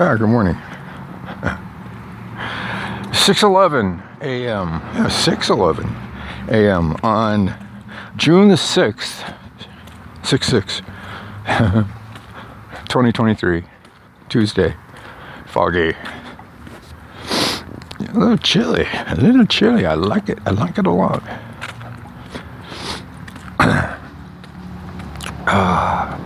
Ah, good morning. 6:11 a.m. Yeah, 6:11 a.m. on June the 6th, 6 2023, Tuesday. Foggy. A little chilly. A little chilly. I like it. I like it a lot. ah.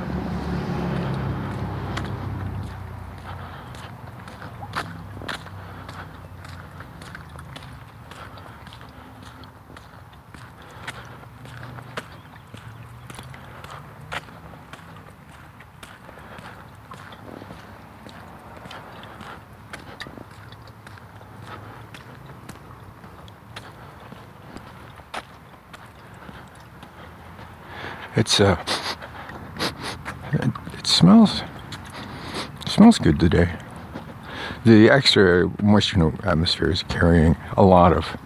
It's uh, it, it smells it smells good today. The extra moisture in the atmosphere is carrying a lot of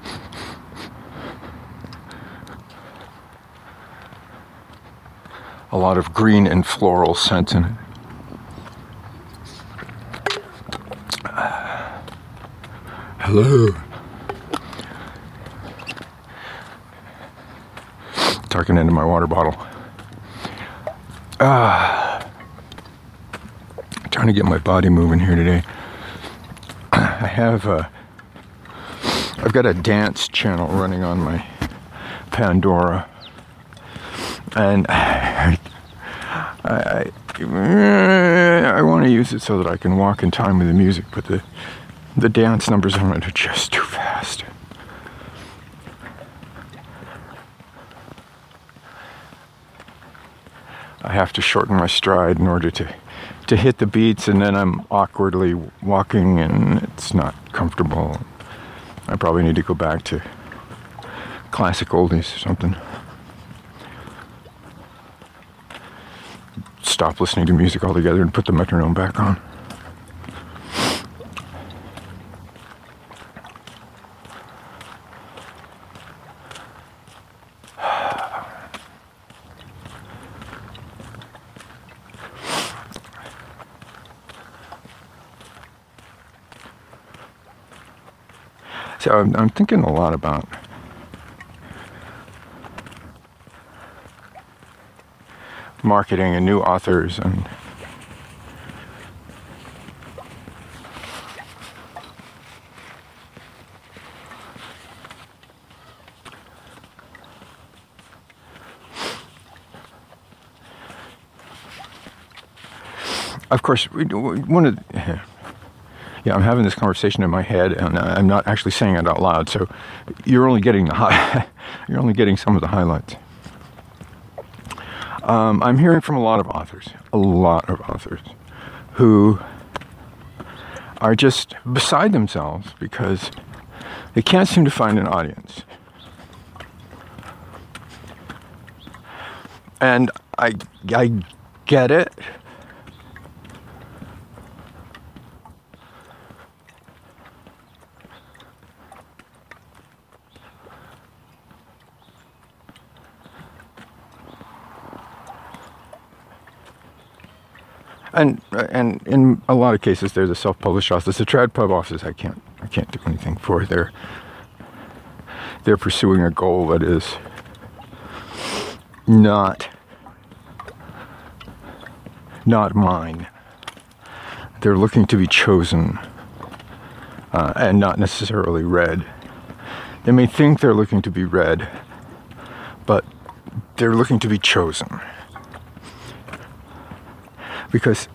a lot of green and floral scent in it. Hello. Talking into my water bottle. Ah, trying to get my body moving here today. I have a, I've got a dance channel running on my Pandora, and I, I, I want to use it so that I can walk in time with the music, but the the dance numbers on it are just too fast. I have to shorten my stride in order to to hit the beats, and then I'm awkwardly walking, and it's not comfortable. I probably need to go back to classic oldies or something. Stop listening to music altogether and put the metronome back on. I'm, thinking a lot about marketing and new authors and of course one of yeah, I'm having this conversation in my head, and I'm not actually saying it out loud. So you're only getting the high, you're only getting some of the highlights. Um, I'm hearing from a lot of authors, a lot of authors, who are just beside themselves because they can't seem to find an audience. And I, I get it. And and in a lot of cases, there's a self-published office. The trad pub office, I can't I can't do anything for. They're they're pursuing a goal that is not not mine. They're looking to be chosen uh, and not necessarily read. They may think they're looking to be read, but they're looking to be chosen because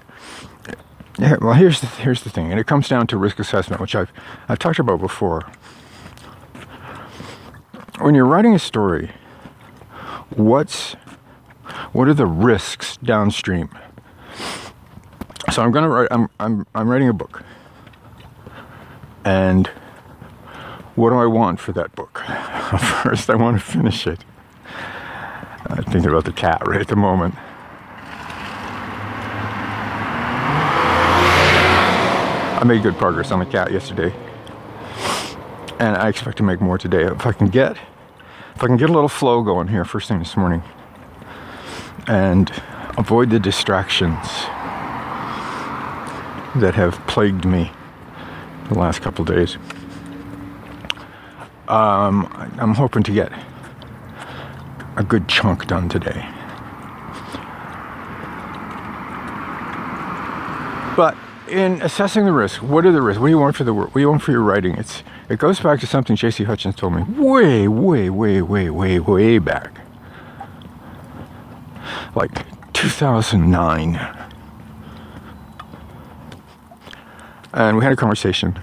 well here's the, here's the thing and it comes down to risk assessment which I've I've talked about before. When you're writing a story what's what are the risks downstream? So I'm to write I'm I'm I'm writing a book. And what do I want for that book? First I want to finish it. I'm thinking about the cat right at the moment I made good progress on the cat yesterday. And I expect to make more today. If I can get if I can get a little flow going here first thing this morning and avoid the distractions. that have plagued me the last couple days. Um, I'm hoping to get a good chunk done today. But in assessing the risk, what are the risks? What do you want for the work? What do you want for your writing? It's it goes back to something J.C. Hutchins told me way, way, way, way, way, way back, like 2009. And we had a conversation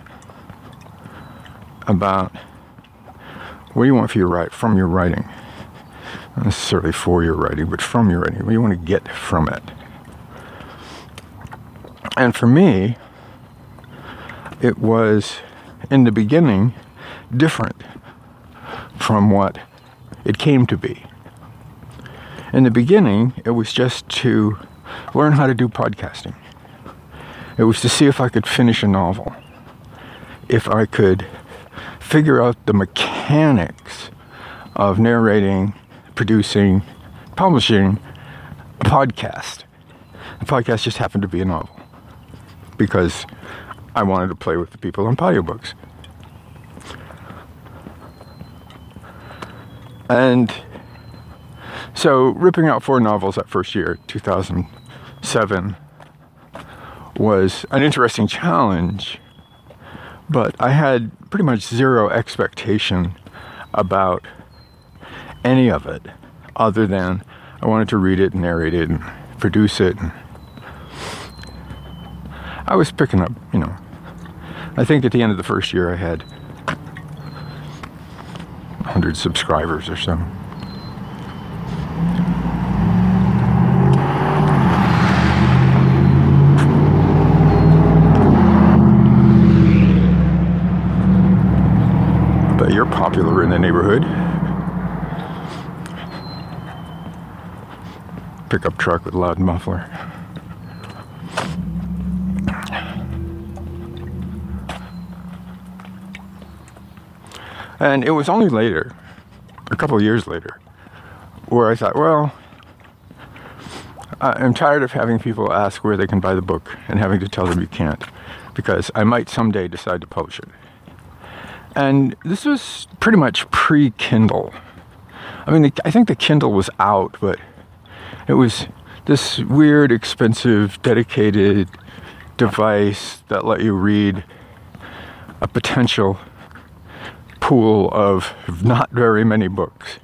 about what do you want for your write from your writing, not necessarily for your writing, but from your writing. What do you want to get from it? And for me, it was in the beginning different from what it came to be. In the beginning, it was just to learn how to do podcasting. It was to see if I could finish a novel, if I could figure out the mechanics of narrating, producing, publishing a podcast. The podcast just happened to be a novel because I wanted to play with the people on audiobooks. And so, ripping out four novels that first year, 2007, was an interesting challenge, but I had pretty much zero expectation about any of it other than I wanted to read it and narrate it and produce it. I was picking up, you know. I think at the end of the first year I had 100 subscribers or so. But you're popular in the neighborhood. Pickup truck with loud muffler. And it was only later, a couple years later, where I thought, well, I'm tired of having people ask where they can buy the book and having to tell them you can't, because I might someday decide to publish it. And this was pretty much pre Kindle. I mean, I think the Kindle was out, but it was this weird, expensive, dedicated device that let you read a potential pool of not very many books.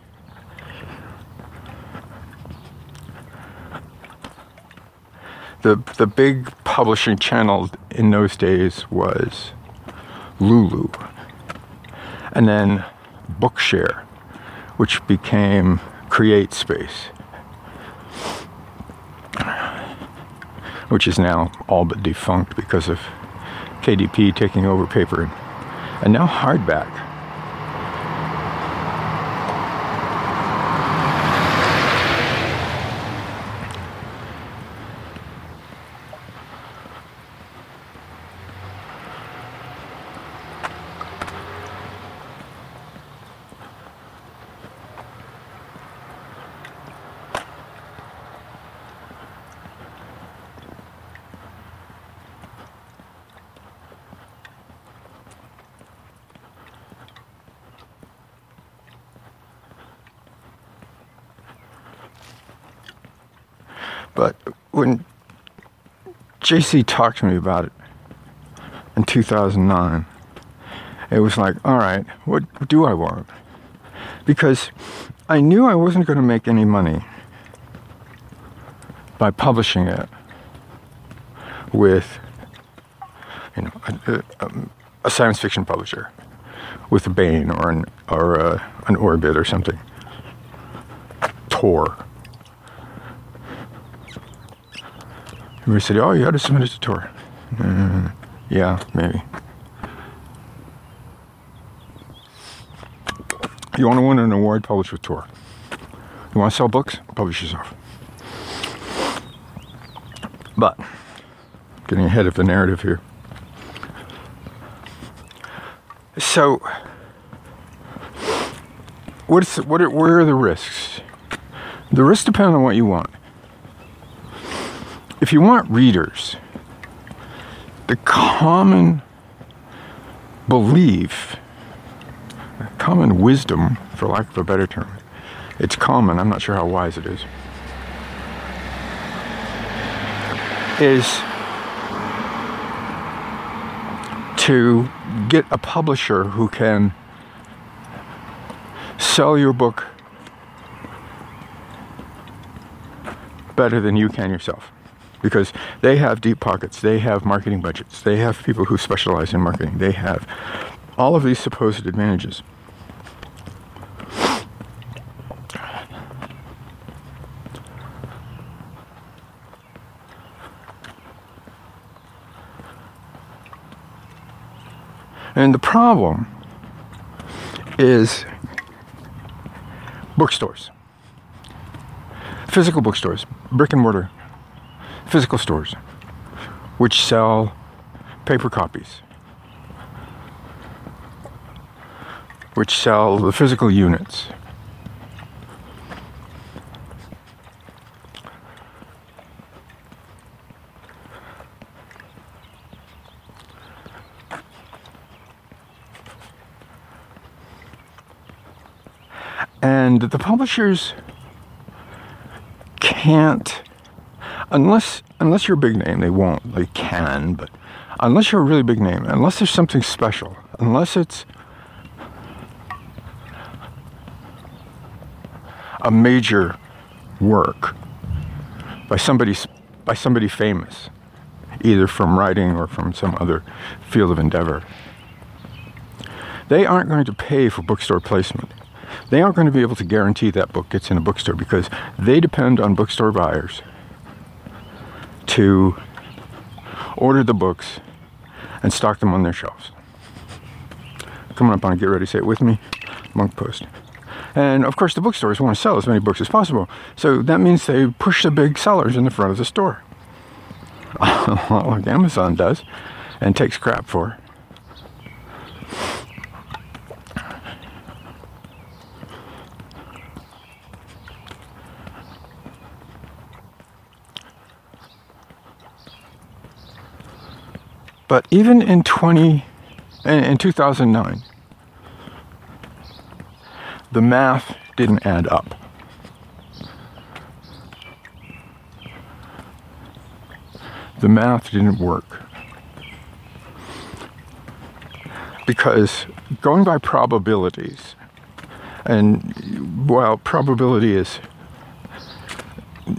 The, the big publishing channel in those days was Lulu, and then BookSurge, which became CreateSpace, which is now all but defunct because of KDP taking over paper, and now hardback. But when JC talked to me about it in 2009, it was like, all right, what do I want? Because I knew I wasn't going to make any money by publishing it with, you know, a, a, um, a science fiction publisher, with a Baen or an or a, an Orbit or something, Tor We said, oh, you had to submit it to Tor. Uh, yeah, maybe. You want to win an award, publish with Tor. You want to sell books, publish yourself. But, getting ahead of the narrative here. So, what's what are, where are the risks? The risks depend on what you want if you want readers, the common belief, common wisdom, for lack of a better term, it's common, I'm not sure how wise it is, is to get a publisher who can sell your book better than you can yourself because they have deep pockets, they have marketing budgets, they have people who specialize in marketing, they have all of these supposed advantages. And the problem is bookstores, physical bookstores, brick and mortar physical stores, which sell paper copies, which sell the physical units. And the publishers can't, unless unless you're a big name, they won't. They can, but unless you're a really big name, unless there's something special, unless it's a major work by somebody by somebody famous, either from writing or from some other field of endeavor. They aren't going to pay for bookstore placement. They aren't going to be able to guarantee that book gets in a bookstore because they depend on bookstore buyers to order the books and stock them on their shelves. Coming up on Get Ready, Say It With Me, Monk Post. And of course, the bookstores want to sell as many books as possible. So that means they push the big sellers in the front of the store. like Amazon does and takes crap for. But even in 20 in 2009 the math didn't add up. The math didn't work. Because going by probabilities, and while probability is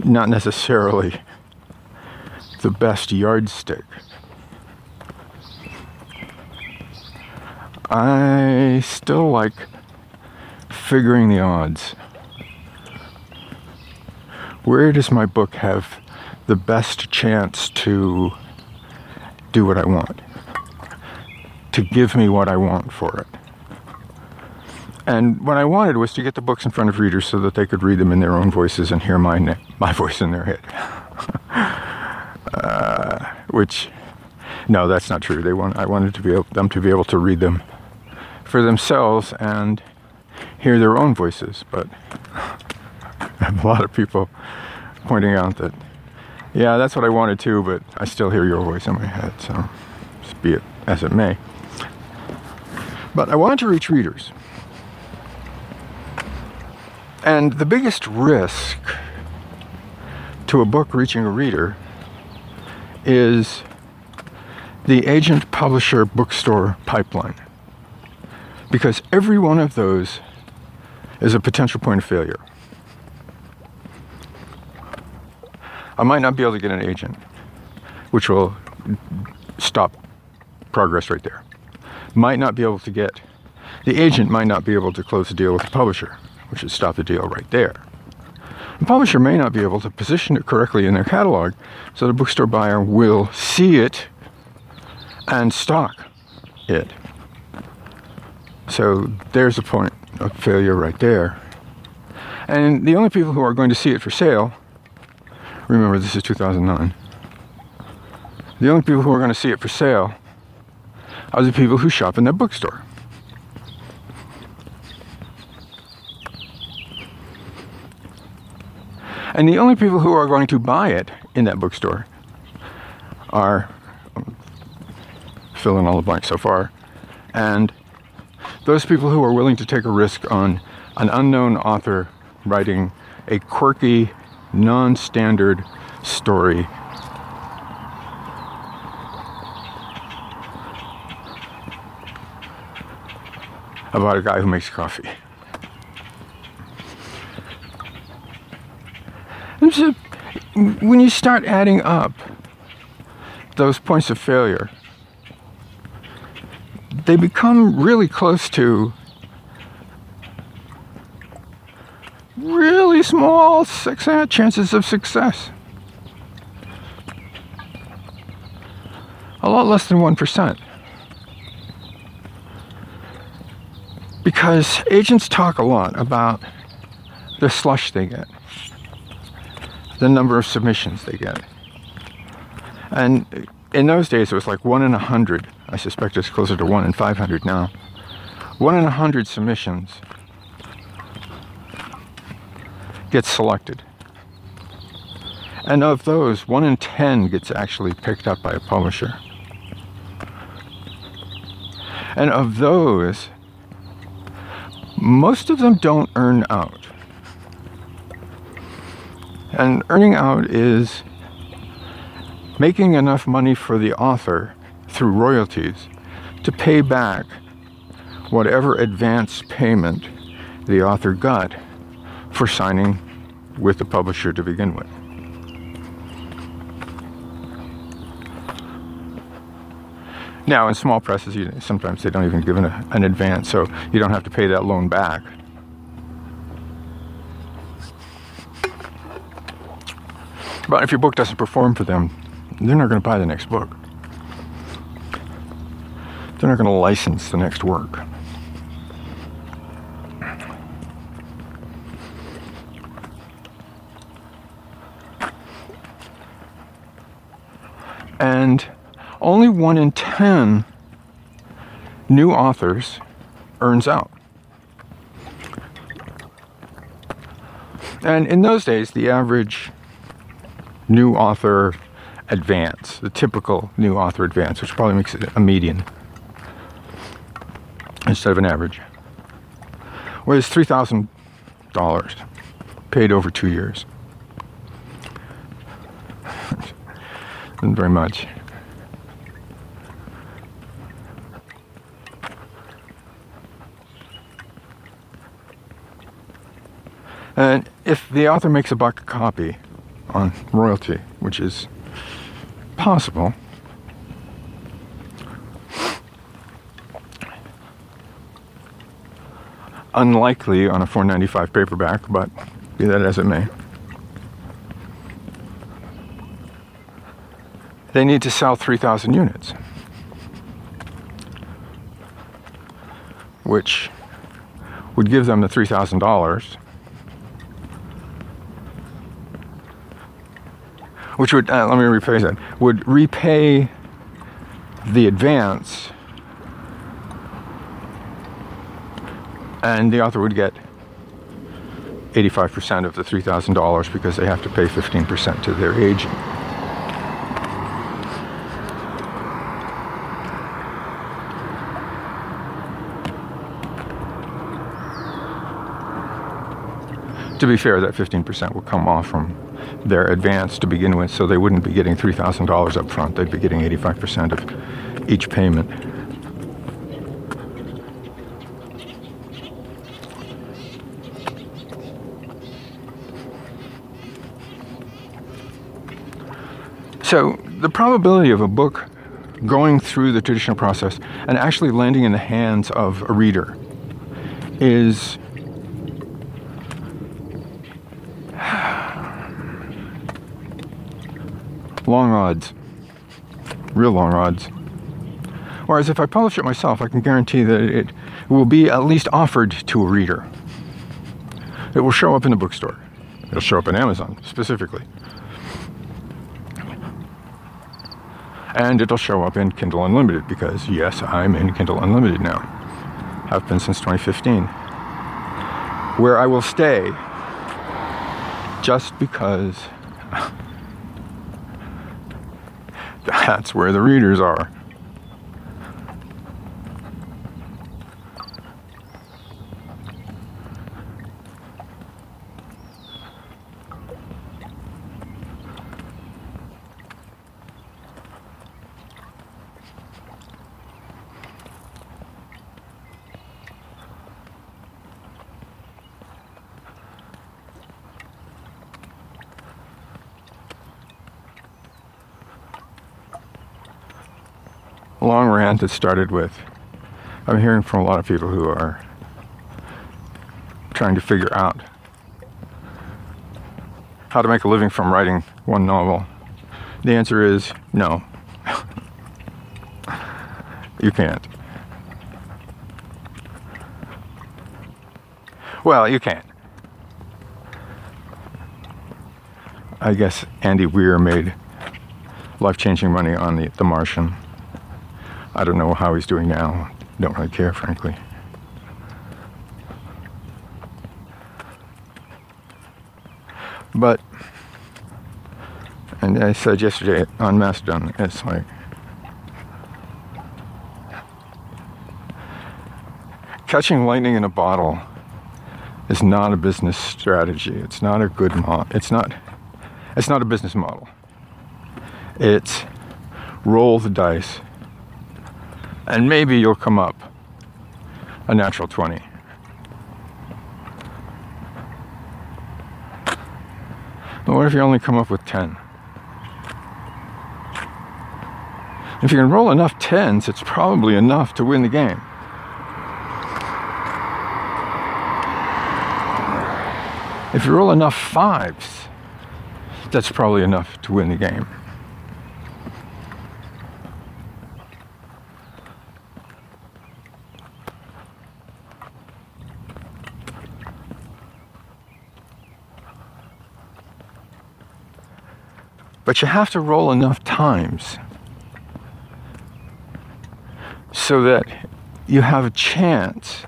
not necessarily the best yardstick, I still like figuring the odds. Where does my book have the best chance to do what I want? To give me what I want for it. And what I wanted was to get the books in front of readers so that they could read them in their own voices and hear my, my voice in their head. uh, which, no, that's not true. They want, I wanted to be able, them to be able to read them for themselves and hear their own voices. But I have a lot of people pointing out that, yeah, that's what I wanted too, but I still hear your voice in my head. So, be it as it may. But I wanted to reach readers. And the biggest risk to a book reaching a reader is the agent publisher bookstore pipeline because every one of those is a potential point of failure. I might not be able to get an agent, which will stop progress right there. Might not be able to get, the agent might not be able to close the deal with the publisher, which would stop the deal right there. The publisher may not be able to position it correctly in their catalog, so the bookstore buyer will see it and stock it. So there's a point of failure right there. And the only people who are going to see it for sale, remember this is 2009, the only people who are going to see it for sale are the people who shop in that bookstore. And the only people who are going to buy it in that bookstore are um, fill in all the blanks so far. And those people who are willing to take a risk on an unknown author writing a quirky, non standard story. About a guy who makes coffee. So when you start adding up those points of failure, they become really close to really small success, chances of success. A lot less than 1%. Because agents talk a lot about the slush they get, the number of submissions they get. And in those days, it was like one in a hundred. I suspect it's closer to one in 500 now. One in a hundred submissions gets selected. And of those, one in 10 gets actually picked up by a publisher. And of those, most of them don't earn out. And earning out is making enough money for the author through royalties to pay back whatever advance payment the author got for signing with the publisher to begin with. Now, in small presses, you, sometimes they don't even give an, an advance, so you don't have to pay that loan back. But if your book doesn't perform for them, they're not going to buy the next book. They're not going to license the next work. And only one in 10 new authors earns out. And in those days, the average new author advance, the typical new author advance, which probably makes it a median instead of an average, was $3,000 paid over two years. Isn't very much. And if the author makes a buck a copy on royalty, which is possible, unlikely on a 495 paperback, but be that as it may. They need to sell 3,000 units, which would give them the $3,000 which would uh, let me rephrase that would repay the advance and the author would get 85% of the $3,000 because they have to pay 15% to their agent. To be fair, that 15% will come off from their advance to begin with, so they wouldn't be getting $3,000 up front. They'd be getting 85% of each payment. So, the probability of a book going through the traditional process and actually landing in the hands of a reader is odds, real long odds. Whereas if I publish it myself, I can guarantee that it will be at least offered to a reader. It will show up in the bookstore. It'll show up in Amazon specifically. And it'll show up in Kindle Unlimited because, yes, I'm in Kindle Unlimited now. I've been since 2015. Where I will stay just because that's where the readers are. That started with I'm hearing from a lot of people who are trying to figure out how to make a living from writing one novel. The answer is no. you can't. Well, you can't. I guess Andy Weir made life changing money on the, the Martian. I don't know how he's doing now. Don't really care, frankly. But, and I said yesterday on Mastodon, it's like, catching lightning in a bottle is not a business strategy. It's not a good mo- it's not it's not a business model. It's roll the dice and maybe you'll come up a natural 20. But what if you only come up with 10? If you can roll enough 10s, it's probably enough to win the game. If you roll enough fives, that's probably enough to win the game. But you have to roll enough times so that you have a chance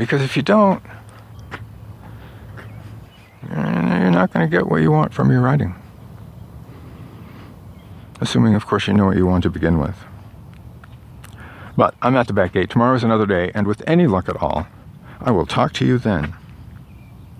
Because if you don't, you're not going to get what you want from your writing. Assuming, of course, you know what you want to begin with. But I'm at the back gate. Tomorrow is another day, and with any luck at all, I will talk to you then.